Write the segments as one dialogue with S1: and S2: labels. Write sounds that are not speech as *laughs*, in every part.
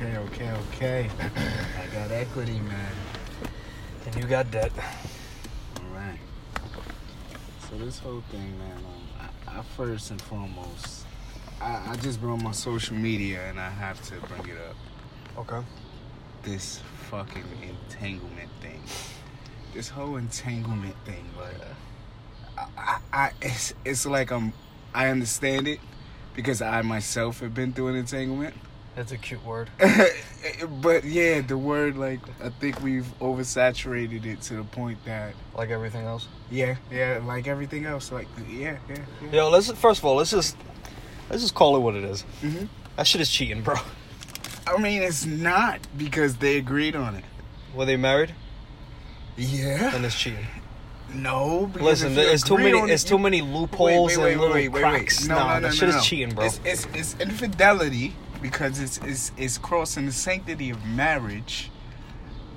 S1: Okay, okay, okay. *clears throat* I got equity, man.
S2: And you got debt.
S1: All right. So this whole thing, man. Um, I, I first and foremost, I, I just brought my social media, and I have to bring it up.
S2: Okay.
S1: This fucking entanglement thing. This whole entanglement thing, like, I, I, I it's, it's like I'm, I understand it because I myself have been through an entanglement.
S2: That's a cute word. *laughs*
S1: but yeah, the word like I think we've oversaturated it to the point that
S2: Like everything else.
S1: yeah, yeah, like everything else, like yeah, yeah, yeah.
S2: Yo, let's first of all, let's just let's just call it what it is.
S1: hmm
S2: That shit is cheating, bro. *laughs*
S1: I mean, it's not because they agreed on it.
S2: Were they married?
S1: Yeah.
S2: Then it's cheating.
S1: No. Because
S2: Listen,
S1: if
S2: there's too many.
S1: on
S2: There's
S1: it,
S2: too
S1: you-
S2: many loopholes and little cracks.
S1: No,
S2: nah,
S1: no, no,
S2: that
S1: no,
S2: shit
S1: no.
S2: is cheating, bro.
S1: It's, it's it's infidelity because it's it's it's crossing the sanctity of marriage.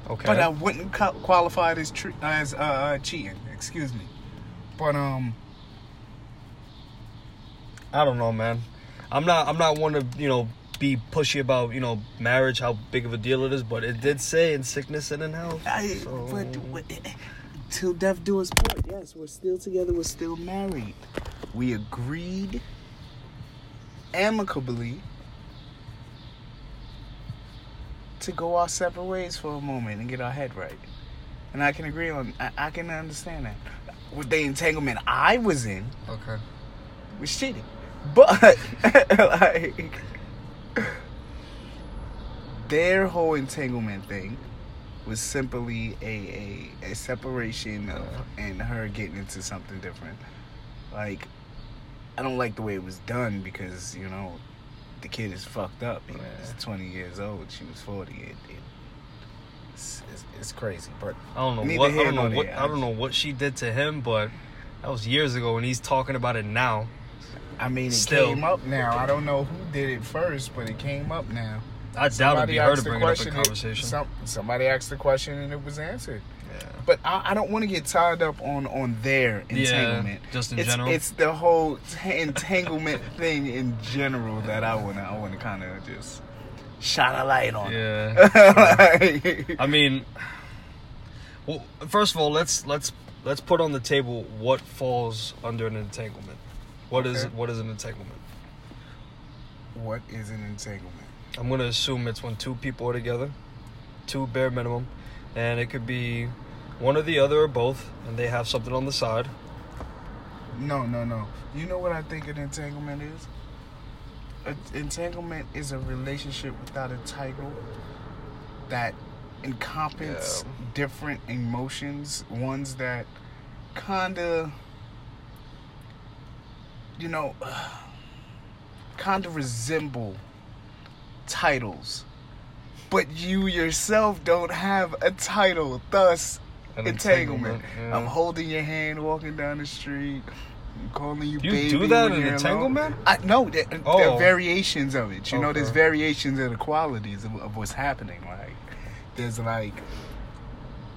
S2: okay.
S1: But I wouldn't qualify it as tre- as uh, uh, cheating. Excuse me. But um,
S2: I don't know, man. I'm not. I'm not one to you know be pushy about you know marriage, how big of a deal it is. But it did say in sickness and in health.
S1: I,
S2: so-
S1: but but, eh, till death do us part. Yes, we're still together. We're still married. We agreed amicably to go our separate ways for a moment and get our head right. And I can agree on. I, I can understand that. With the entanglement I was in
S2: okay.
S1: was cheating, but *laughs* like their whole entanglement thing was simply a a, a separation of and her getting into something different. Like I don't like the way it was done because you know the kid is fucked up. He was 20 years old. She was 40. It, it, it's, it's, it's crazy, but
S2: I don't know what. I don't know what. I don't know what she did to him, but that was years ago, and he's talking about it now.
S1: I mean, it
S2: Still.
S1: came up now. I don't know who did it first, but it came up now.
S2: I doubt it'd be her to bring it up in conversation.
S1: some, somebody asked the question and it was answered.
S2: Yeah.
S1: But I, I don't want to get tied up on on their entanglement.
S2: just in
S1: it's,
S2: general?
S1: it's the whole t- entanglement *laughs* thing in general that I wanna I wanna kind of just shine a light on.
S2: Yeah. *laughs*
S1: Like-
S2: I mean, well, first of all, let's let's let's put on the table what falls under an entanglement. What is
S1: Okay.
S2: what is an entanglement?
S1: what is an entanglement?
S2: I'm gonna assume it's when two people are together, two bare minimum, and it could be one or the other or both, and they have something on the side.
S1: No, no, no. You know what I think an entanglement is? An entanglement is a relationship without a title that encompasses
S2: Yeah.
S1: different emotions, ones that kind of, you know, *sighs* kind of resemble titles. But you yourself don't have a title, thus
S2: An
S1: entanglement.
S2: yeah.
S1: I'm holding your hand walking down the street. I'm calling you
S2: You
S1: baby.
S2: do that in entanglement?
S1: I no, there, there
S2: Oh.
S1: are variations of it. You know, there's variations of the qualities of, of what's happening. Like there's like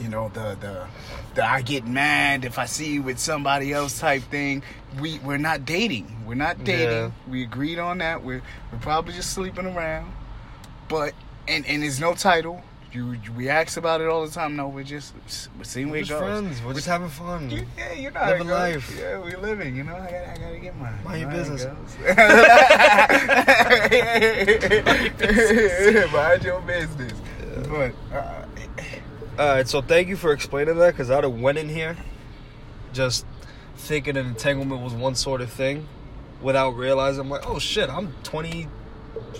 S1: you know the the the I get mad if I see you with somebody else type thing. We we're not dating. We're not dating.
S2: Yeah.
S1: We agreed on that. We're we're probably just sleeping around. But and and there's no title. You we ask about it all the time. No, we're just we're seeing where
S2: We're
S1: it
S2: just
S1: goes.
S2: friends. We're just having fun.
S1: You, yeah, you know it
S2: Living life.
S1: Yeah, we're living. You know, I gotta, I gotta get mine.
S2: Mind your business.
S1: it. *laughs* Mind your business. But uh,
S2: All right, so thank you for explaining that because I'd have went in here just thinking an entanglement was one sort of thing without realizing I'm like, oh shit, I'm 20,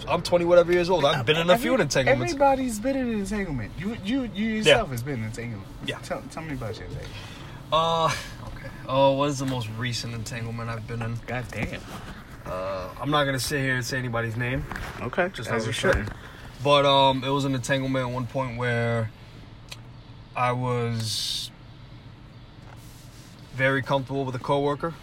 S2: I'm 20 whatever years old. I've been in a few entanglements.
S1: Everybody's been in an entanglement. You, you, you yourself has been in an entanglement.
S2: Yeah.
S1: Tell, tell me about your entanglement.
S2: Uh, okay. Oh, what is the most recent entanglement I've been in?
S1: God damn.
S2: Uh, I'm not gonna sit here and say anybody's name,
S1: Okay.
S2: just
S1: as you
S2: a
S1: should.
S2: But um, it was an entanglement at one point where I was very comfortable with a coworker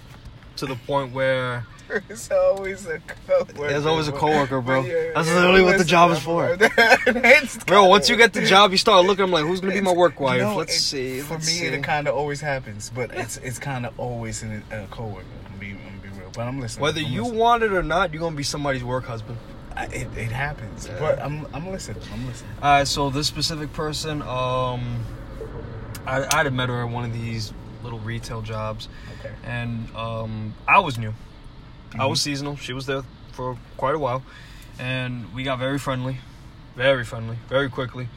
S2: to the point where
S1: It's always a coworker.
S2: There's always a coworker, bro.
S1: Yeah,
S2: That's
S1: yeah,
S2: literally what the job is for. *laughs* Bro, once you get the job, you start looking. I'm like, who's gonna be my work wife?
S1: No,
S2: let's
S1: it-
S2: see.
S1: For
S2: let's
S1: me,
S2: see.
S1: it kind of always happens, but it's it's kind of always in a, a coworker. I'm be, I'm be real, but I'm listening.
S2: Whether
S1: I'm
S2: you
S1: listening.
S2: want it or not, you're gonna be somebody's work husband.
S1: I, it, it happens.
S2: Yeah.
S1: But I'm I'm listening. I'm listening.
S2: All right, so this specific person, um, I, I'd have met her at one of these little retail jobs,
S1: Okay.
S2: and um, I was new. I was seasonal. She was there for quite a while, and we got very friendly, very friendly, very quickly.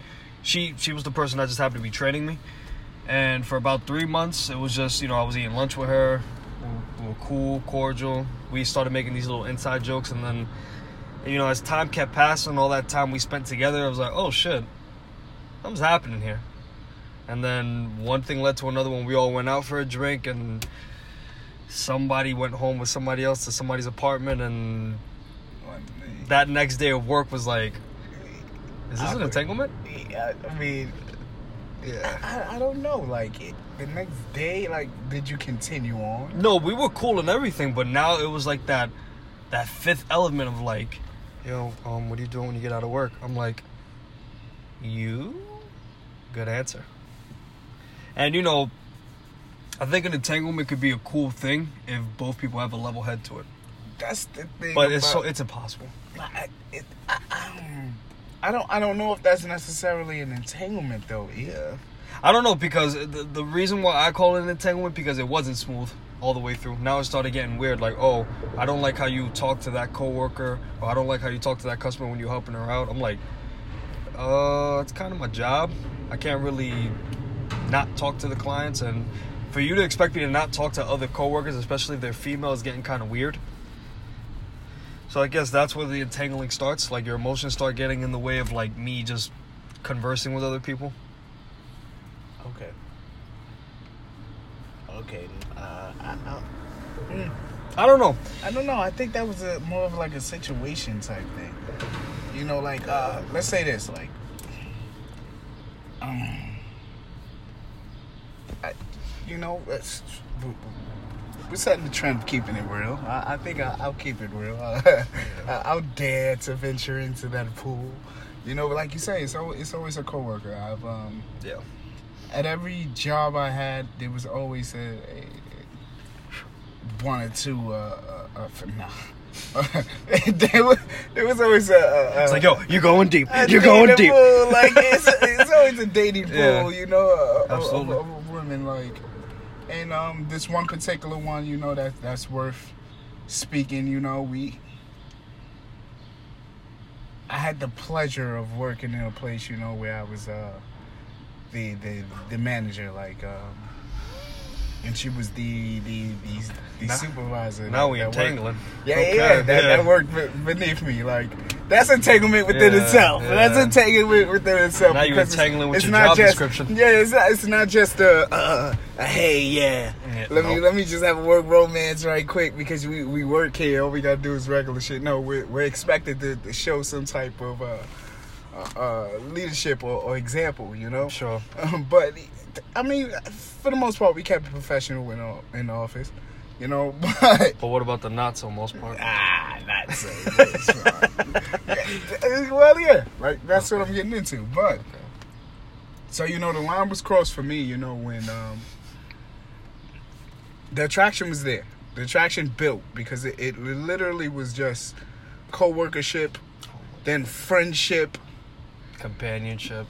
S2: She she was the person that just happened to be training me, and for about three months, it was just you know I was eating lunch with her. We were cool, cordial. We started making these little inside jokes, and then you know as time kept passing, all that time we spent together, I was like, oh shit, something's happening here. And then one thing led to another when we all went out for a drink and somebody went home with somebody else to somebody's apartment and that next day of work was like is this an entanglement?
S1: Yeah, I mean,
S2: Yeah.
S1: I, I don't know. Like it, the next day, like, did you continue on?
S2: No, we were cool and everything, but now it was like that that fifth element of like, yo, um, what are you doing when you get out of work? I'm like, you? Good answer. And you know, I think an entanglement could be a cool thing if both people have a level head to it.
S1: That's the thing.
S2: But it's so it's impossible.
S1: I, it, I, I, I don't. I don't know if that's necessarily an entanglement, though. Yeah.
S2: I don't know because the, the reason why I call it an entanglement because it wasn't smooth all the way through. Now it started getting weird. Like, oh, I don't like how you talk to that coworker, or I don't like how you talk to that customer when you're helping her out. I'm like, uh, it's kind of my job. I can't really not talk to the clients, and for you to expect me to not talk to other coworkers, especially if they're female, is getting kind of weird. So I guess that's where the entangling starts. Like your emotions start getting in the way of like me just conversing with other people.
S1: Okay. Okay. Uh, I, I, mm,
S2: I don't know.
S1: I don't know. I think that was a more of like a situation type thing. You know, like uh, let's say this, like, um, I, you know, we're setting the trend of keeping it real. I, I think I, I'll keep it real. *laughs* I, I'll dare to venture into that pool. You know, like you say, it's always, it's always a coworker. I've um,
S2: Yeah.
S1: at every job I had, there was always a, a one or two. Uh, uh, uh, for, nah. *laughs* there, was, there was always a. a,
S2: It's like, yo, you're going deep. You're going deep.
S1: pool. Like it's, it's always a dating *laughs* pool,
S2: Yeah.
S1: you know,
S2: Absolutely.
S1: of women. Like, and um, this one particular one, you know, that that's worth speaking. You know, we. I had the pleasure of working in a place, you know, where I was uh, the the the manager, like, um, and she was the the the, the
S2: Now-
S1: supervisor.
S2: Now we entangling.
S1: yeah,
S2: Okay,
S1: yeah, that,
S2: yeah.
S1: that worked beneath me. Like that's entanglement within
S2: Yeah,
S1: itself. That's
S2: yeah.
S1: entanglement within itself.
S2: Now you're entangling with
S1: it's
S2: your
S1: not
S2: job
S1: just,
S2: description.
S1: Yeah, it's not, it's not just a, uh, a hey, yeah.
S2: Yeah,
S1: let me let me just have a work romance right quick because we, we work here. All we gotta do is regular shit. No, we're we're expected to, to show some type of uh, uh, uh, leadership or, or example. You know.
S2: Sure.
S1: Um, *laughs* but I mean, for the most part, we kept it professional in uh, in the office. You know, *laughs* but
S2: But what about the not so most part?
S1: Ah, not so. *laughs* Well, yeah, like That's what I'm getting into. But so you know, the line was crossed for me. You know, when um, the attraction was there, the attraction built because it, it literally was just co-workership, then friendship,
S2: Companionship.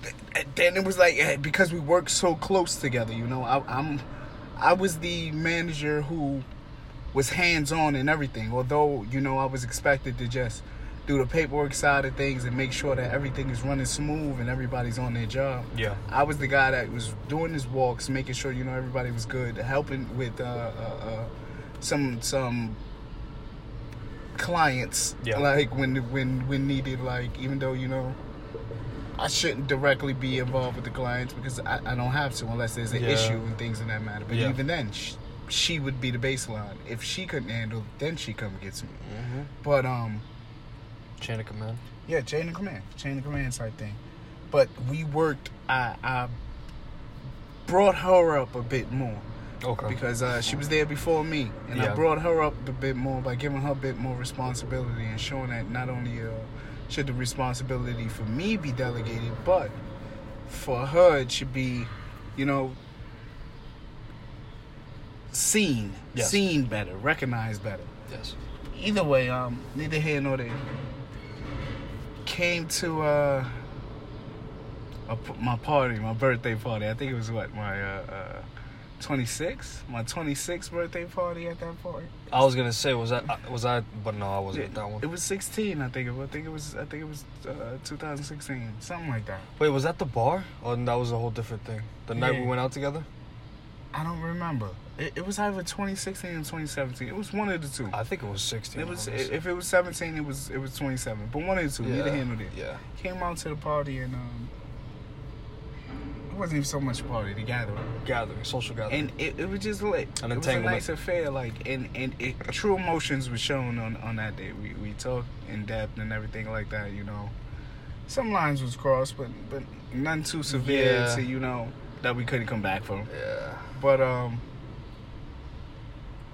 S1: then it was like eh, because we worked so close together. You know, I, I'm I was the manager who was hands on and everything. Although you know I was expected to just do the paperwork side of things and make sure that everything is running smooth and everybody's on their job.
S2: Yeah.
S1: I was the guy that was doing his walks, making sure you know everybody was good, helping with uh, uh, uh, some some clients,
S2: Yeah.
S1: like when when when needed. Like even though you know I shouldn't directly be involved with the clients because I, I don't have to unless there's an
S2: Yeah.
S1: issue and things in that matter. But
S2: Yeah.
S1: even then, she, she would be the baseline. If she couldn't handle, it, then she come gets me.
S2: Mm-hmm.
S1: But um.
S2: Chain of command.
S1: Yeah, chain of command, chain of command type thing. But we worked. I, I brought her up a bit more
S2: Okay.
S1: because uh, she was there before me, and I brought her up a bit more by giving her a bit more responsibility and showing that not only uh, should the responsibility for me be delegated, but for her it should be, you know, seen,
S2: Yes.
S1: seen better, recognized better
S2: yes.
S1: either way, um, neither here nor there. came to uh, a my party, my birthday party. I think it was what my uh, uh, 26, my 26th birthday party at that point.
S2: I was gonna say, was that was I? But no, I wasn't at that one.
S1: It was 16, I think. It was, I think it was. I think it was uh, 2016, something like that.
S2: Wait, was that the bar? Or that was a whole different thing? The night we went out together?
S1: I don't remember. It, it was either 2016 and 2017. It was one of the two.
S2: I think it was 16.
S1: It was
S2: honestly.
S1: if it was 17, it was it was 27. But one of the two,
S2: Yeah.
S1: here nor there.
S2: Yeah.
S1: Came out to the party and um, it wasn't even so much a party, the gathering.
S2: Gathering, social gathering.
S1: and it, it was just lit.
S2: An
S1: it was a nice affair, like and and it, true emotions were shown on on that day. We we talked in depth and everything like that. You know, some lines was crossed, but but none too severe
S2: Yeah.
S1: to you know that we couldn't come back from.
S2: yeah.
S1: But um,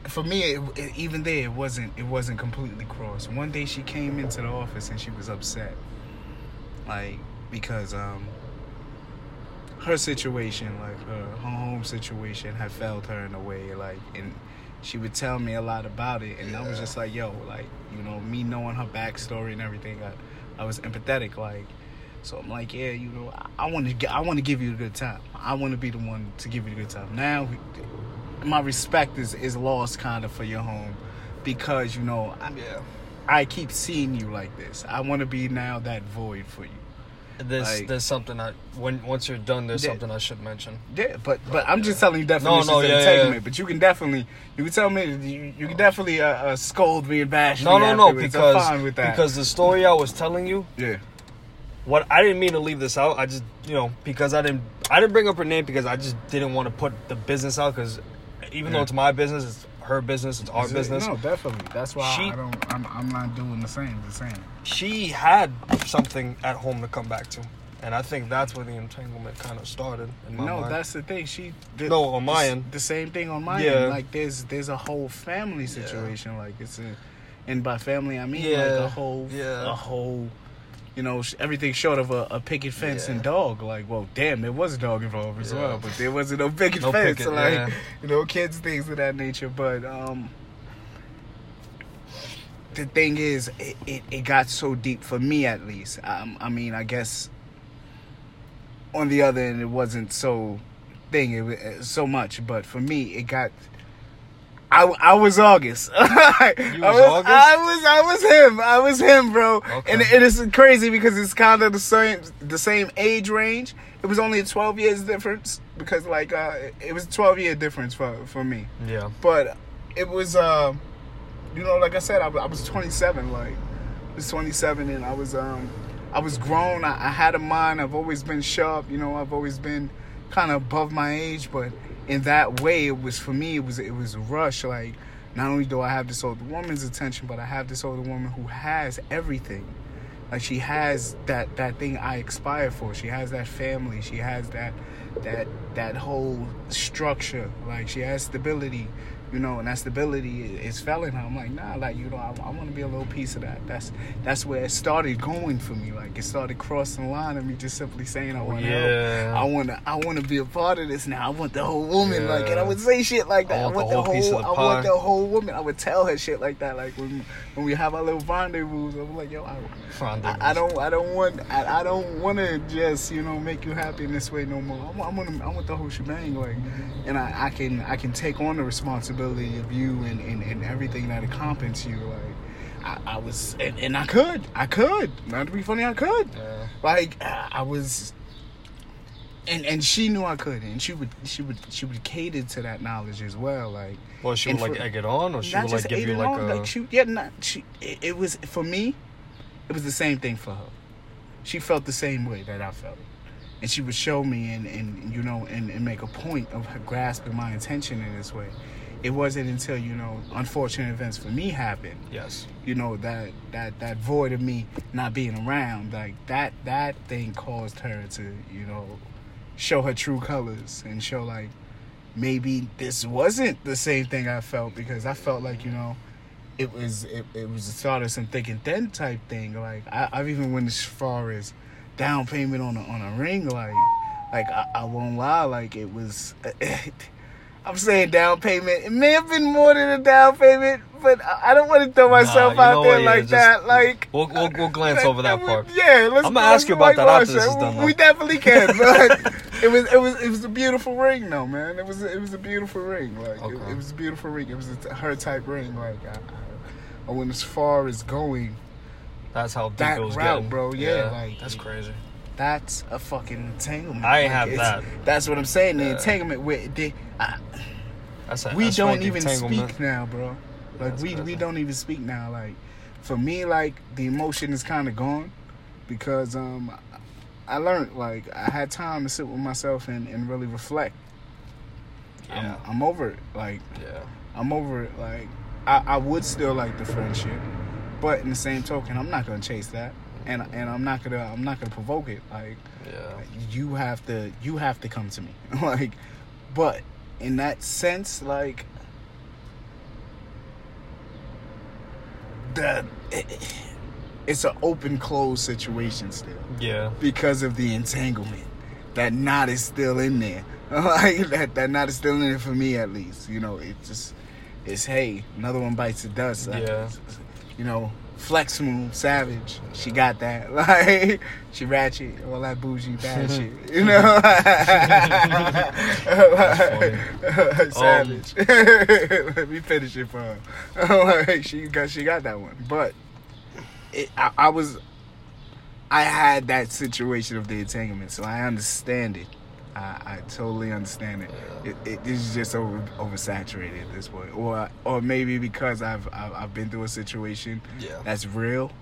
S1: for me, it, it, even there, it wasn't it wasn't completely crossed. One day she came into the office and she was upset, like because um her situation, like her, her home situation, had failed her in a way, like and she would tell me a lot about it, and I was just like, yo, like you know, me knowing her backstory and everything, I, I was empathetic, like. So I'm like, yeah, you know, I, I want to I want to give you a good time. I want to be the one to give you a good time. Now, my respect is is lost kind of for your home because you know I,
S2: Yeah.
S1: I keep seeing you like this. I want to be now that void for you.
S2: There's
S1: Like-
S2: there's something I when once you're done, there's
S1: Yeah.
S2: something I should mention.
S1: Yeah, but but I'm just telling you definitions
S2: no,
S1: of
S2: yeah, yeah, yeah.
S1: But you can definitely you can tell me you, you can definitely uh, uh, scold me and bash
S2: No,
S1: me.
S2: no, no,
S1: afterwards. I'm
S2: because
S1: fine with that.
S2: because the story I was telling you,
S1: yeah,
S2: what I didn't mean to leave this out. I just you know because I didn't I didn't bring up her name because I just didn't want to put the business out because even though it's my business, it's her business, it's our
S1: it-
S2: business.
S1: No, definitely. That's why
S2: She-
S1: I don't. I'm, I'm not doing the same. The same.
S2: She had something at home to come back to, and I think that's where the entanglement kind of started.
S1: No,
S2: mind.
S1: that's the thing. She did
S2: No, on my
S1: the,
S2: end.
S1: The same thing on my
S2: Yeah.
S1: end. Like there's there's a whole family situation. Like it's a, and by family I mean like a whole
S2: yeah.
S1: a whole. You know, everything short of a, a picket fence and dog. Like, well, damn, there was a dog involved as
S2: Yeah.
S1: well, but there wasn't no picket
S2: No
S1: fence.
S2: picket,
S1: like,
S2: yeah.
S1: you know, kids, things of that nature. But um, the thing is, it, it, it got so deep for me, at least. Um, I mean, I guess on the other end, it wasn't so thing, it was so much. But for me, it got. I, I was August. *laughs* I
S2: was
S1: was,
S2: August?
S1: I was I was him. I was him, bro.
S2: Okay.
S1: And it is crazy because it's kind of the same the same age range. It was only a twelve years difference because like uh, it was a twelve year difference for for me
S2: yeah.
S1: but it was uh, you know like i said I, was- I was 27 like i was 27 and i was um i was grown I, I had a mind i've always been sharp you know i've always been kind of above my age but in that way it was for me it was it was a rush like not only do i have this older woman's attention but i have this older woman who has everything. Like she has that that thing i aspire for. She has that family. She has that that that whole structure. Like she has stability you know and that stability is failing her. I'm like nah like you know i, I want to be a little piece of that. That's that's where it started going for me. Like it started crossing the line of me just simply saying i oh, want to
S2: Yeah.
S1: help. I want to i want to be a part of this now. I want the whole woman like and i would say shit like that.
S2: I
S1: i
S2: want
S1: want,
S2: the
S1: the
S2: whole
S1: whole,
S2: piece of the
S1: i want the whole woman. I would tell her shit like that like when when we have our little rendezvous. I'm like yo I, I, I don't I don't want I, I don't want to just you know make you happy in this way no more. I want I want, I want the whole shebang like, and I, I can I can take on the responsibility of you and, and, and everything that accompanies you. Like I, I was and, and I could I could not to be funny I could
S2: Yeah.
S1: like I was. And, and she knew I could, and she would she would she would cater to that knowledge as well. Like
S2: Well, she would like
S1: for-
S2: egg it on, or she would like give you like
S1: on,
S2: a.
S1: like she yeah not she it, it was for me it was the same thing for her she felt the same way that i felt and she would show me and and you know and, and make a point of grasping my intention in this way it wasn't until you know unfortunate events for me happened
S2: yes.
S1: you know that that that void of me not being around like that that thing caused her to you know show her true colors and show like maybe this wasn't the same thing I felt because I felt like you know it was it, it was the start of some thick and thin type thing like I, I've even went as far as down payment on a, on a ring like like I, I won't lie like it was *laughs* I'm saying down payment. It may have been more than a down payment, but I don't want to throw myself
S2: you
S1: out there
S2: what, yeah,
S1: like
S2: just-
S1: that. Like
S2: We'll, we'll, we'll *laughs* glance over that part.
S1: Yeah, let's.
S2: I'ma ask you about that after this is done, though.
S1: We definitely can. *laughs* But it was it was it was a beautiful ring, though, man. It was it was a beautiful ring. Like it,
S2: Okay.
S1: it was a beautiful ring. It was a, her type ring. Like I, I, went as far as going.
S2: That's how deep
S1: That
S2: it
S1: route,
S2: getting.
S1: bro, yeah, like-
S2: that's crazy.
S1: That's a fucking entanglement.
S2: I ain't
S1: Like,
S2: have that.
S1: That's what I'm saying. The
S2: Yeah.
S1: entanglement with the, I,
S2: That's a,
S1: we
S2: that's
S1: don't even speak now, bro. Like
S2: That's
S1: we we don't even speak now. Like for me, like the emotion is kind of gone because um I learned like I had time to sit with myself and, and really reflect.
S2: Yeah,
S1: I'm, I'm over it. Like
S2: yeah,
S1: I'm over it. Like I, I would still like the friendship, but in the same token, I'm not gonna chase that, and and I'm not gonna I'm not gonna provoke it. Like
S2: yeah.
S1: you have to you have to come to me *laughs* like but in that sense like that. it, it's an open close situation still
S2: Yeah,
S1: because of the entanglement that knot is still in there *laughs* like that that knot is still in there for me at least you know it just it's hey another one bites the dust
S2: Yeah.
S1: you know flex move savage. She got that. *laughs* Like she ratchet all that bougie bad *laughs* shit you know? *laughs* Oh. Savage. Let me finish it for her. Like, she got she got that one. But it, I, I was I had that situation of the entanglement, so I understand it. I, I totally understand it. It, it. It's just over oversaturated at this point, or or maybe because I've I've, I've been through a situation
S2: yeah.
S1: that's real.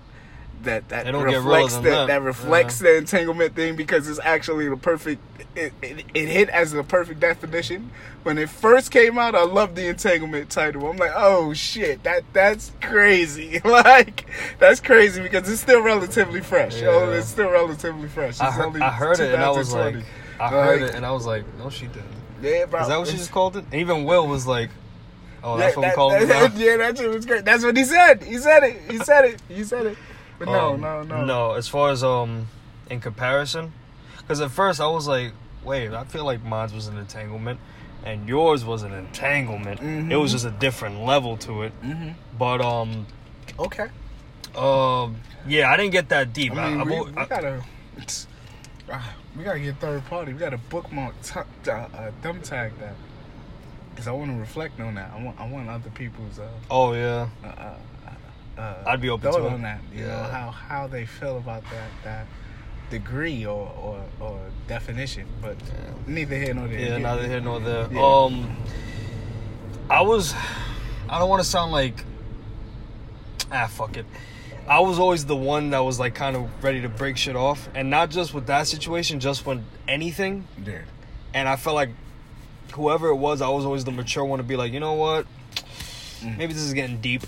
S1: That that reflects the,
S2: that.
S1: that reflects the entanglement thing because it's actually the perfect. It, it, it hit as the perfect definition when it first came out. I loved the entanglement title. I'm like, oh shit, that that's crazy. *laughs* like that's crazy because it's still relatively fresh. Oh, it's still relatively fresh.
S2: I
S1: It's
S2: heard,
S1: only
S2: I heard it and I was like,
S1: 2020.
S2: I heard it and I was like, no, she didn't.
S1: yeah, bro.
S2: Is that what she just called it? And even Will was like, oh,
S1: yeah,
S2: that's what we
S1: that-
S2: call it
S1: that- *laughs* Yeah, that shit was great. That's what he said. He said it. He said it. He said it. But no,
S2: Um,
S1: no, no,
S2: No, as far as um, in comparison, because at first I was like, wait, I feel like mine was an entanglement, and yours was an entanglement. It was
S1: Mhm.
S2: just a different level to it.
S1: hmm
S2: But um,
S1: Okay.
S2: um, yeah, I didn't get that deep.
S1: I mean,
S2: I've
S1: we,
S2: I-
S1: gotta, ah, *laughs* we gotta get third party. We gotta bookmark, t- uh, uh, thumb tag that, because I want to reflect on that. I want, I want other people's, uh,
S2: oh yeah,
S1: uh, uh, uh,
S2: I'd be open to it.
S1: on that. You know
S2: Yeah.
S1: how how they feel about that that degree or or, or definition, but neither here nor there.
S2: yeah,
S1: You-
S2: neither here nor there.
S1: Yeah.
S2: Um, I was, I don't want to sound like, ah, fuck it. I was always the one that was like kind of ready to break shit off, and not just with that situation, just when anything.
S1: Yeah.
S2: And I felt like whoever it was, I was always the mature one to be like, you know what,
S1: Mm.
S2: maybe this is getting deep,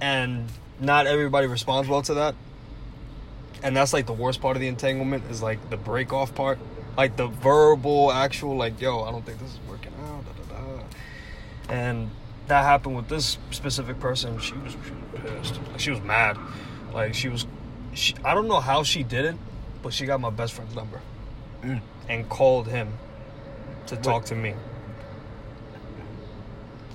S2: and not everybody responds well to that. And that's like the worst part of the entanglement is like the break off part, like the verbal, actual, like, yo, I don't think this is working out. Da, da, da. And that happened with this specific person. She was, she was pissed. Like, she was mad. Like she was, she, I don't know how she did it, but she got my best friend's number
S1: Mm.
S2: and called him to talk to me.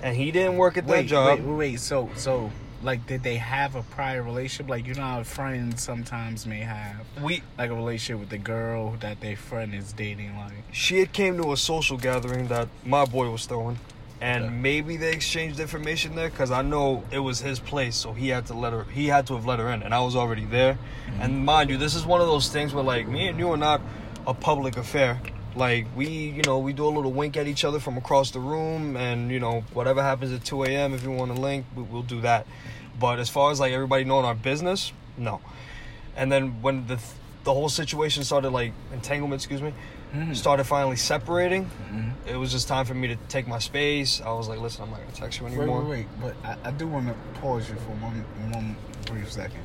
S2: And he didn't work at that
S1: Wait,
S2: job.
S1: wait, wait, wait. So, so, like, did they have a prior relationship? Like, you know how friends sometimes may have,
S2: We
S1: like, a relationship with the girl that their friend is dating. Like,
S2: she had came to a social gathering that my boy was throwing, and
S1: Yeah.
S2: maybe they exchanged information there because I know it was his place, so he had to let her. He had to have let her in, and I was already there.
S1: Mm-hmm.
S2: And mind you, this is one of those things where like me and you are not a public affair. Like we, you know, we do a little wink at each other from across the room, and you know, whatever happens at 2 a.m. If you want to link, we, we'll do that. But as far as like everybody knowing our business, no. And then when the the whole situation started like entanglement, excuse me,
S1: Mhm.
S2: started finally separating,
S1: Mhm.
S2: it was just time for me to take my space. I was like, listen, I'm not gonna text you
S1: wait,
S2: anymore.
S1: wait, wait. But I, I do want to pause you for one, one brief second.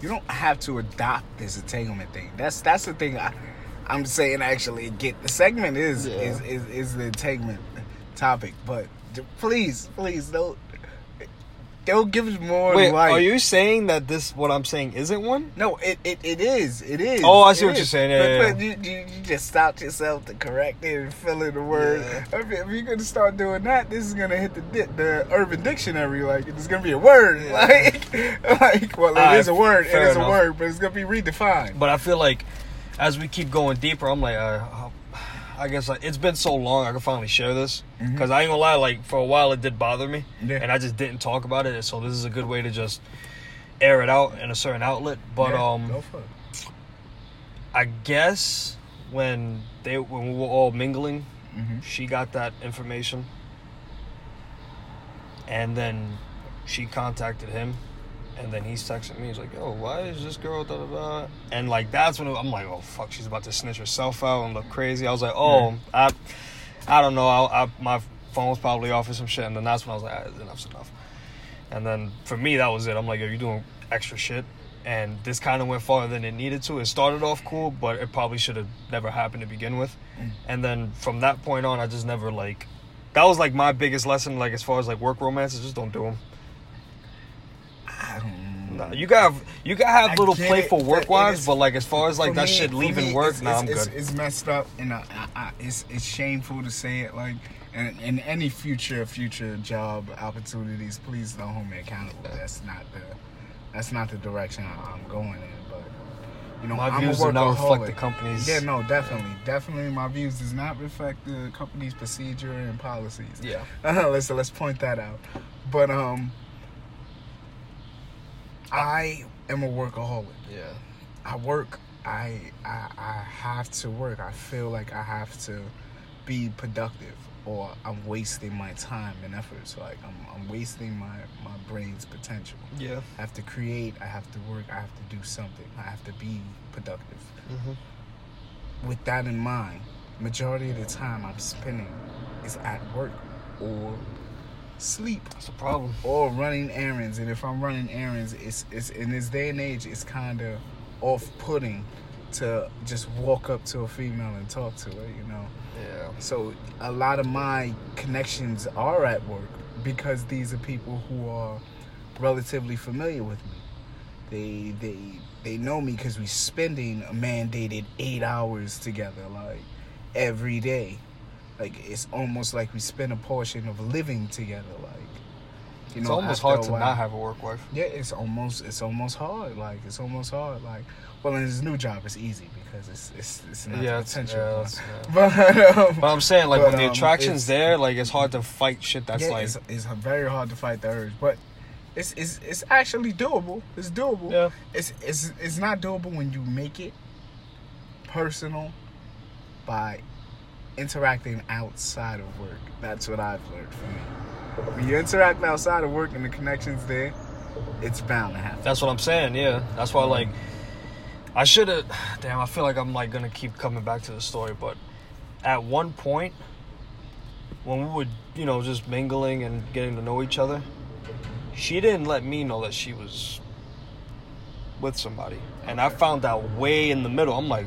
S1: You don't have to adopt this entanglement thing. That's that's the thing. I, I'm saying actually get the segment is
S2: Yeah.
S1: is, is is the entanglement topic, but please, please don't they'll give more
S2: Wait,
S1: light.
S2: are you saying that this what I'm saying isn't one?
S1: No, it, it, it is. It is.
S2: Oh, I see
S1: It
S2: what you're saying. Yeah,
S1: but,
S2: yeah,
S1: but you, you, you just stopped yourself to correct it and fill in the word.
S2: Yeah.
S1: If, if you're gonna start doing that, this is gonna hit the di- the Urban Dictionary. Like it's gonna be a word. Like, *laughs* like well, it is a word. It
S2: is
S1: is a word, but it's gonna be redefined.
S2: But I feel like as we keep going deeper, I'm like, uh, I guess like, it's been so long I can finally share this because I ain't gonna lie, like for a while it did bother me,
S1: Yeah.
S2: and I just didn't talk about it. So this is a good way to just air it out in a certain outlet. But
S1: Yeah,
S2: um,
S1: go for it.
S2: I guess when they when we were all mingling,
S1: Mhm.
S2: she got that information, and then she contacted him, and then he's texting me. He's like, "Yo, why is this girl da da da?" And like that's when I'm like, "Oh fuck, she's about to snitch herself out and look crazy." I was like, "Oh, I, I don't know. I, I my phone was probably off or some shit." And then that's when I was like, ah, "Enough's enough." And then for me, that was it. I'm like, "Yo, you're doing extra shit." And this kind of went farther than it needed to. It started off cool, but it probably should have never happened to begin with.
S1: Mm.
S2: And then from that point on, I just never like. That was like my biggest lesson, like as far as like work romances, just don't do them. Nah, you got you got have
S1: I
S2: little playful work wives, but like as far as like that
S1: me-
S2: shit leaving
S1: me,
S2: work,
S1: it's,
S2: nah,
S1: it's,
S2: I'm
S1: it's,
S2: good.
S1: It's messed up, and I, I, it's it's shameful to say it. Like, and in any future future job opportunities, please don't hold me accountable. That's not the that's not the direction I'm going in. But you know,
S2: My
S1: I'm
S2: views do not reflect the company's.
S1: Yeah, no, definitely, definitely. My views does not reflect the company's procedure and policies.
S2: Yeah. *laughs*
S1: let's let's point that out. But um, I am a workaholic.
S2: Yeah.
S1: I work. I, I I have to work. I feel like I have to be productive, or I'm wasting my time and efforts. Like I'm I'm wasting my my brain's potential.
S2: Yeah.
S1: I have to create. I have to work. I have to do something. I have to be productive.
S2: hmm
S1: With that in mind, majority of the time I'm spending is at work or sleep
S2: That's a problem.
S1: or running errands. And if I'm running errands, it's it's in this day and age, it's kind of off-putting to just walk up to a female and talk to her. You know.
S2: Yeah.
S1: So a lot of my connections are at work because these are people who are relatively familiar with me. They they they know me because we're spending a mandated eight hours together, like every day. Like it's almost like we spend a portion of living together, like you
S2: It's
S1: know.
S2: almost hard to not have a work wife.
S1: Yeah, it's almost it's almost hard. Like it's almost hard. Like well, in his new job, it's easy because it's it's it's not
S2: Yeah, it's-
S1: potential.
S2: yeah, that's- *laughs*
S1: But, um,
S2: But I'm saying like
S1: But,
S2: when the
S1: um,
S2: attraction's
S1: it's-
S2: there, like it's hard to fight shit that's
S1: yeah,
S2: like.
S1: it's, it's very hard to fight the urge, but it's it's it's actually doable. It's doable.
S2: Yeah.
S1: It's it's it's not doable when you make it personal by interacting outside of work. That's what I've learned from me. When you interact outside of work and the connections there, it's bound to happen.
S2: That's what I'm saying. Yeah, that's why like I should have. Damn, I feel like I'm like gonna keep coming back to the story, but at one point when we were, you know, just mingling and getting to know each other, she didn't let me know that she was with somebody, and I found out way in the middle. I'm like.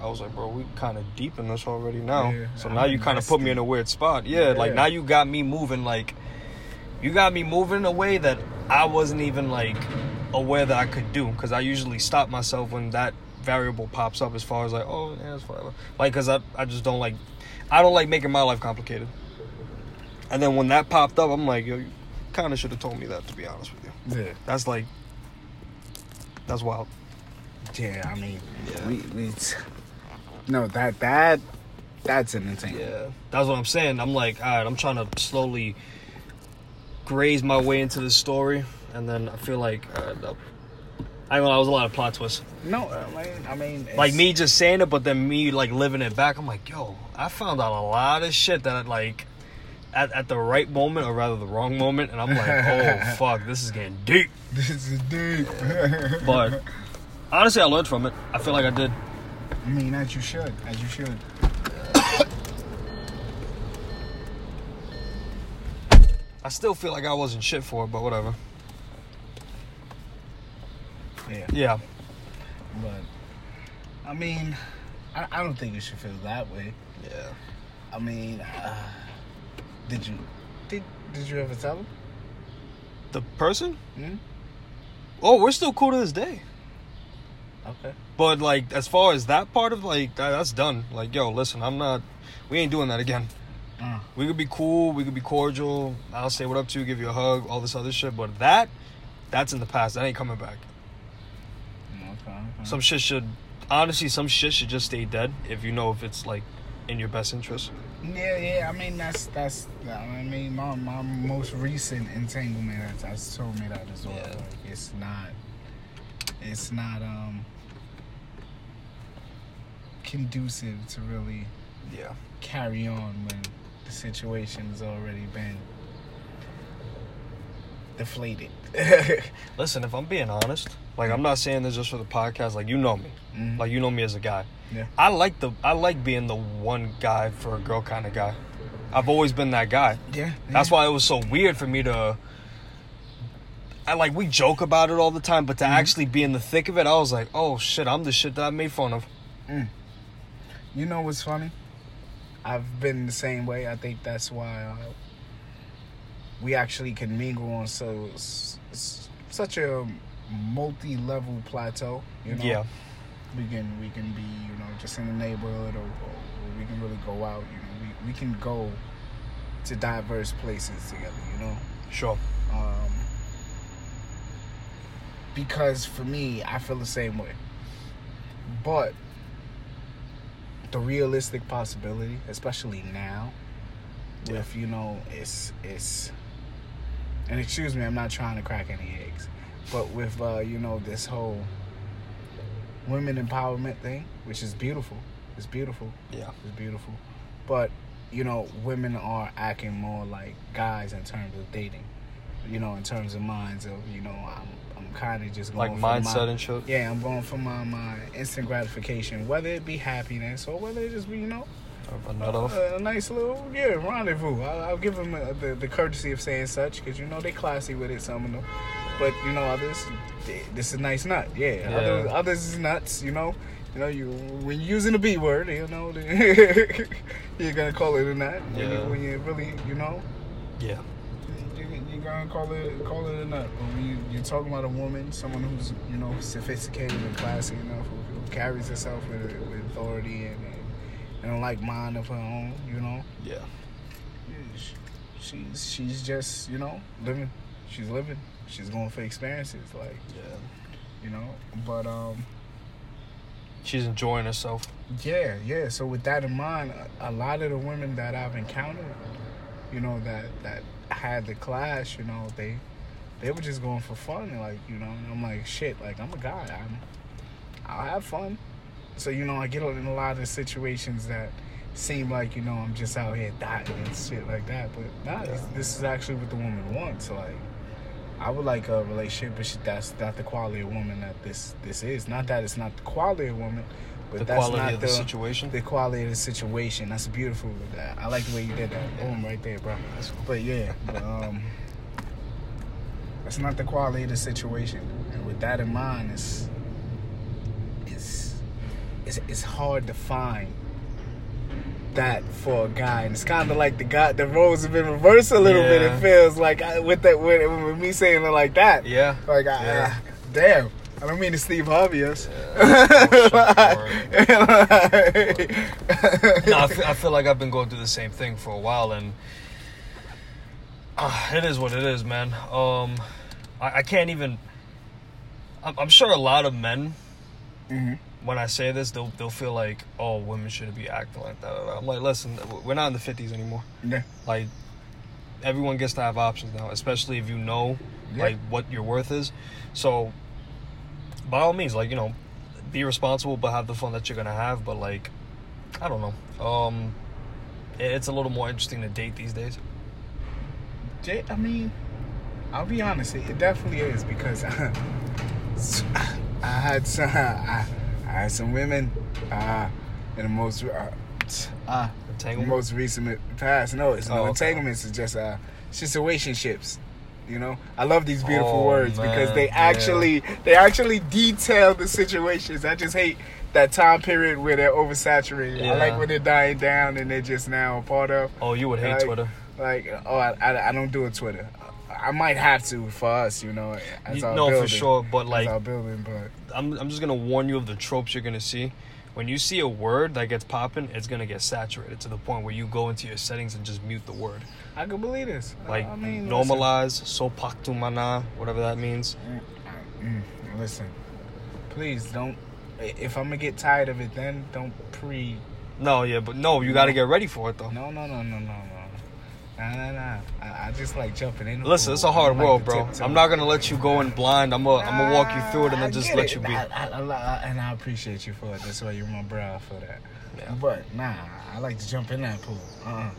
S2: I was like, bro, we kind of deep in this already now.
S1: Yeah,
S2: so
S1: I'm
S2: now you kind of put me in a weird spot. Yeah, like now you got me moving like you got me moving in a way that I wasn't even like aware that I could do because I usually stop myself when that variable pops up as far as like oh yeah it's whatever like because I, I just don't like I don't like making my life complicated and then when that popped up I'm like yo you kind of should have told me that to be honest with you
S1: Yeah.
S2: that's like that's wild
S1: Yeah, I mean,
S2: Yeah.
S1: we, we no that that that's an insane.
S2: yeah that's what I'm saying I'm like all right I'm trying to slowly graze my way into this story and then I feel like uh, no. I lie, it was a lot of plot twists
S1: No, I mean, I mean, it's,
S2: like me just saying it, but then me like living it back. I'm like, yo, I found out a lot of shit that like at, at the right moment, or rather the wrong moment, and I'm like, *laughs* oh fuck, this is getting deep.
S1: This is deep.
S2: But honestly, I learned from it. I feel like I did.
S1: I mean, as you should, as you should.
S2: I still feel like I wasn't shit for it, but whatever.
S1: Yeah,
S2: Yeah,
S1: but I mean, I, I don't think you should feel that way.
S2: yeah.
S1: I mean, uh, did you did did you ever tell him?
S2: The person?
S1: Hmm?
S2: Oh, we're still cool to this day.
S1: Okay.
S2: But like, as far as that part of like that, that's done. Like, yo, listen, I'm not. We ain't doing that again.
S1: Uh,
S2: We could be cool. We could be cordial. I'll say what up to you, give you a hug, all this other shit. But that, that's in the past. That ain't coming back.
S1: okay. okay.
S2: Some shit should, honestly, some shit should just stay dead if you know if it's like in your best interest.
S1: Yeah, yeah. I mean, that's that's. I mean, my my most recent entanglement has, has told me that as well.
S2: Yeah.
S1: Like, it's not. It's not um. Conducive to really
S2: Yeah.
S1: carry on when the situation's already been deflated. *laughs*
S2: Listen, if I'm being honest, like I'm not saying this just for the podcast. Like you know me,
S1: Mhm.
S2: like you know me as a guy.
S1: Yeah.
S2: I like the I like being the one guy for a girl kind of guy. I've always been that guy.
S1: yeah,
S2: That's why it was so weird for me to. I like we joke about it all the time, but to actually be in the thick of it, I was like, oh shit, I'm the shit that I made fun of.
S1: You know what's funny? I've been the same way. I think that's why uh, we actually can mingle on so such a multi-level plateau. You know,
S2: Yeah,
S1: we can we can be you know just in the neighborhood, or, or, or we can really go out. You know, we we can go to diverse places together. You know,
S2: sure.
S1: um, because for me, I feel the same way. But the realistic possibility, especially now,
S2: Yeah.
S1: with you know, it's it's. And excuse me, I'm not trying to crack any eggs, but with uh, you know this whole women empowerment thing, which is beautiful, it's beautiful,
S2: Yeah,
S1: it's beautiful. But, you know, women are acting more like guys in terms of dating. You know, in terms of minds of, you know, I'm kind of just
S2: like
S1: going for
S2: mindset
S1: my,
S2: and shit.
S1: Yeah, I'm going for my, my instant gratification, whether it be happiness or whether it just be, you know,
S2: A nut off.
S1: a, a nice little, yeah, rendezvous. I'll, I'll give them uh the, the courtesy of saying such because, you know, they classy with it, some of them. But, you know, others, they- this is nice nut. Yeah,
S2: Yeah.
S1: Others, others is nuts, you know. You know, you when you're using the B word, you know, *laughs* you're gonna call it a nut. When, you,
S2: Yeah.
S1: when you really, you know,
S2: Yeah,
S1: gonna call it call it a nut. But when you, you're talking about a woman, someone who's you know sophisticated and classy enough, who, who carries herself with, with authority and, and and a like mind of her own, you know,
S2: yeah,
S1: yeah, sh- she's she's just you know living. She's living. She's going for experiences, like
S2: yeah.
S1: you know. But um.
S2: She's enjoying herself.
S1: Yeah, yeah. So with that in mind, a, a lot of the women that I've encountered, you know, that that had the clash, you know, they they were just going for fun, like you know. And I'm like, shit, like I'm a guy, I'm I'll have fun. So you know, I get in a lot of situations that seem like you know I'm just out here dying and shit like that, but nah, this, this is actually what the woman wants. Like. I would like a relationship, but she- that's not the quality of woman that this this is. Not that it's not the quality of woman, but
S2: The
S1: that's
S2: quality
S1: not
S2: of the situation.
S1: the quality of the situation. That's beautiful. That I like the way you did that. Boom, right there, bro. But yeah, but, um, that's not the quality of the situation. And with that in mind, it's it's it's, it's hard to find that for a guy. And it's kind of like the guy, the roles have been reversed a little bit. It feels like I, with that with, with me saying it like that.
S2: Yeah.
S1: Like, I,
S2: Yeah.
S1: ah, damn. I don't mean to Steve Harvey us.
S2: no, I feel, I feel like I've been going through the same thing for a while, and uh, it is what it is, man. Um, I, I can't even. I'm, I'm sure a lot of men,
S1: Mhm.
S2: when I say this, they'll they'll feel like, oh, women shouldn't be acting like that. I'm like, listen, we're not in the 50s anymore.
S1: Yeah.
S2: Like, everyone gets to have options now, especially if you know
S1: Yeah.
S2: like what your worth is. So, by all means, like you know, be responsible, but have the fun that you're gonna have. But like, I don't know. Um, it's a little more interesting to date these days.
S1: I mean, I'll be honest. It, it definitely is because *laughs* I had some, *laughs* I, I had some women uh, in the most uh, uh,
S2: Entanglement.
S1: most recent past. No, it's
S2: Oh, okay.
S1: entanglements. It's just uh, situationships. You know, I love these beautiful
S2: Oh,
S1: words because
S2: man,
S1: they
S2: yeah.
S1: actually they actually detail the situations. I just hate that time period where they're oversaturated. I like when they're dying down and they're just now a part of.
S2: Oh, you would hate
S1: Like,
S2: Twitter.
S1: Like, oh, I, I, I don't do a Twitter. I might have to for us, you know. As
S2: You- no, for sure. But like,
S1: our building, but
S2: I'm, I'm just gonna warn you of the tropes you're gonna see. When you see a word that gets popping, it's gonna get saturated to the point where you go into your settings and just mute the word.
S1: I can believe this.
S2: Like
S1: I mean,
S2: normalize, so mana, whatever that means.
S1: Listen, mm, listen, please don't. If I'm gonna get tired of it, then don't pre.
S2: No, yeah, but no, you gotta get ready for it though.
S1: No, no, no, no, no, no. Nah, nah, nah. I, I just like jumping in.
S2: Listen, it's a hard
S1: like
S2: world, bro. I'm not gonna let you go in blind. I'm gonna, I'm gonna walk you through it and then just let
S1: get
S2: you be.
S1: I, I, and I appreciate you for it. That's why you're my bro for that.
S2: Yeah.
S1: But nah, I like to jump in that pool. Uh-uh.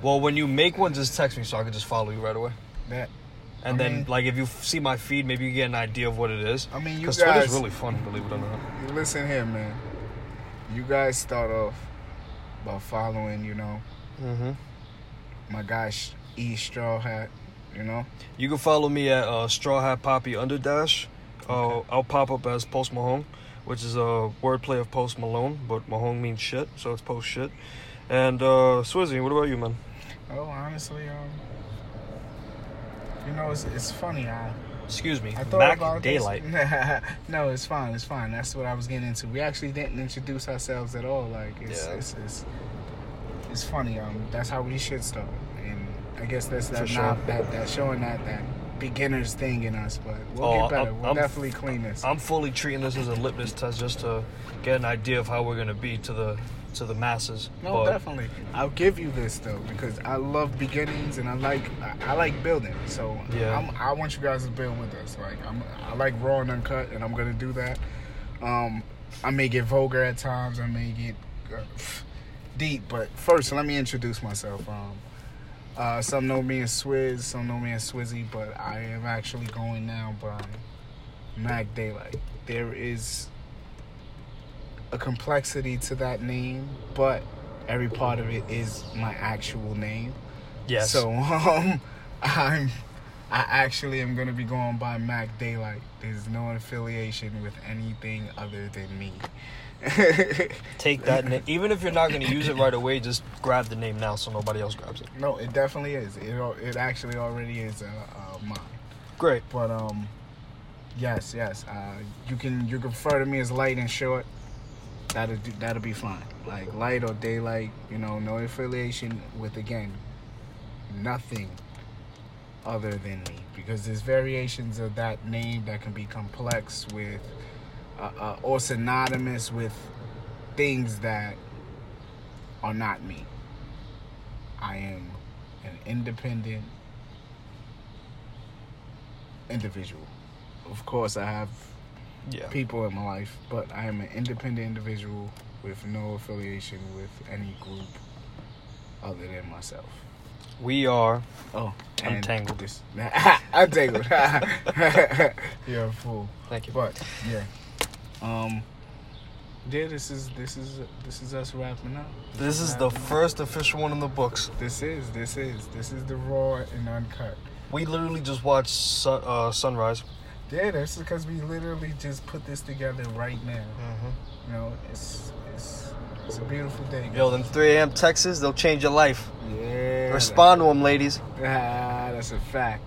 S2: Well, when you make one, just text me so I can just follow you right away.
S1: That.
S2: And
S1: I
S2: then,
S1: mean-
S2: like, if you f- see my feed, maybe you get an idea of what it is.
S1: I mean, you
S2: Because
S1: guys.
S2: Twitter's really fun, believe it or not.
S1: Listen here, man. You guys start off by following, you know,
S2: Mm-hmm.
S1: My guy E Straw Hat. You know,
S2: You can follow me at uh, Straw Hat Poppy Underdash. Uh, I'll pop up as Post Mahone, which is a wordplay of Post Malone, but Mahone means shit, so it's Post shit. And uh, Swizzy, what about you, man?
S1: oh, honestly, um, you know, it's it's funny. I
S2: Excuse me,
S1: I thought
S2: Mac
S1: about
S2: Daylight. *laughs*
S1: No, it's fine. It's fine. That's what I was getting into. We actually didn't introduce ourselves at all. Like, it's
S2: Yeah.
S1: it's, it's it's funny. Um, that's how we should start. And I guess that's that
S2: sure.
S1: not that that showing that that beginners thing in us. But we'll
S2: Oh,
S1: get better.
S2: I'm-
S1: we'll
S2: I'm-
S1: definitely clean this.
S2: I'm fully treating this as a litmus test just to get an idea of how we're gonna be to the to the masses.
S1: No,
S2: But
S1: definitely. I'll give you this though because I love beginnings and I like I, I like building. So
S2: Yeah.
S1: I'm, I want you guys to build with us. Like I'm I like raw and uncut, and I'm gonna do that. Um, I may get vulgar at times. I may get uh, deep, but first let me introduce myself. Um, uh, some know me as Swizz, some know me as Swizzy, but I am actually going now by Mac Daylight. There is a complexity to that name, but every part of it is my actual name.
S2: yes,
S1: So *laughs* um, I'm I actually am gonna be going by Mac Daylight. There's no affiliation with anything other than me. *laughs*
S2: take that. Na- even if you're not gonna use it right away, just grab the name now so nobody else grabs it.
S1: no, it definitely is. It it actually already is uh, uh, mine.
S2: Great.
S1: But um, yes, yes. Uh, you can you can refer to me as light and short. That'll do, that'll be fine. Like light or daylight. You know, no affiliation with again nothing other than me because there's variations of that name that can be complex with uh, uh, or synonymous with things that are not me. I am an independent individual. Of course, I have
S2: Yeah.
S1: people in my life, but I am an independent individual with no affiliation with any group other than myself.
S2: We are.
S1: Oh,
S2: Untangled.
S1: This, *laughs* untangled. *laughs* You're a fool.
S2: Thank you.
S1: But yeah, um, yeah. This is this is this is us wrapping up.
S2: This is the first official one in the books.
S1: This is this is this is the raw and uncut.
S2: We literally just watched sun, uh, sunrise.
S1: Yeah, this is because we literally just put this together right now.
S2: Mm-hmm.
S1: You know, it's it's it's a beautiful day.
S2: Yo, them 3 a.m. Texas, they'll change your life.
S1: Yeah.
S2: Respond to them, ladies.
S1: Ah, that's a fact.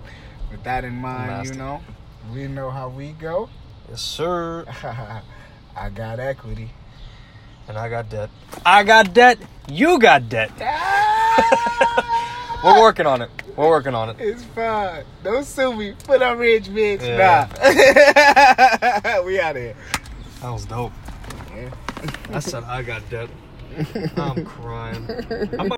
S1: With that in mind,
S2: Nasty.
S1: you know, we know how we go.
S2: Yes, sir. *laughs*
S1: I got equity.
S2: And I got debt. I got debt. You got debt. *laughs* We're working on it. We're working on it.
S1: It's fine. Don't sue me. Put on rich bitch.
S2: Yeah.
S1: Nah. *laughs* we out here.
S2: That was dope.
S1: Yeah.
S2: I said I got debt. I'm crying. I'm *laughs*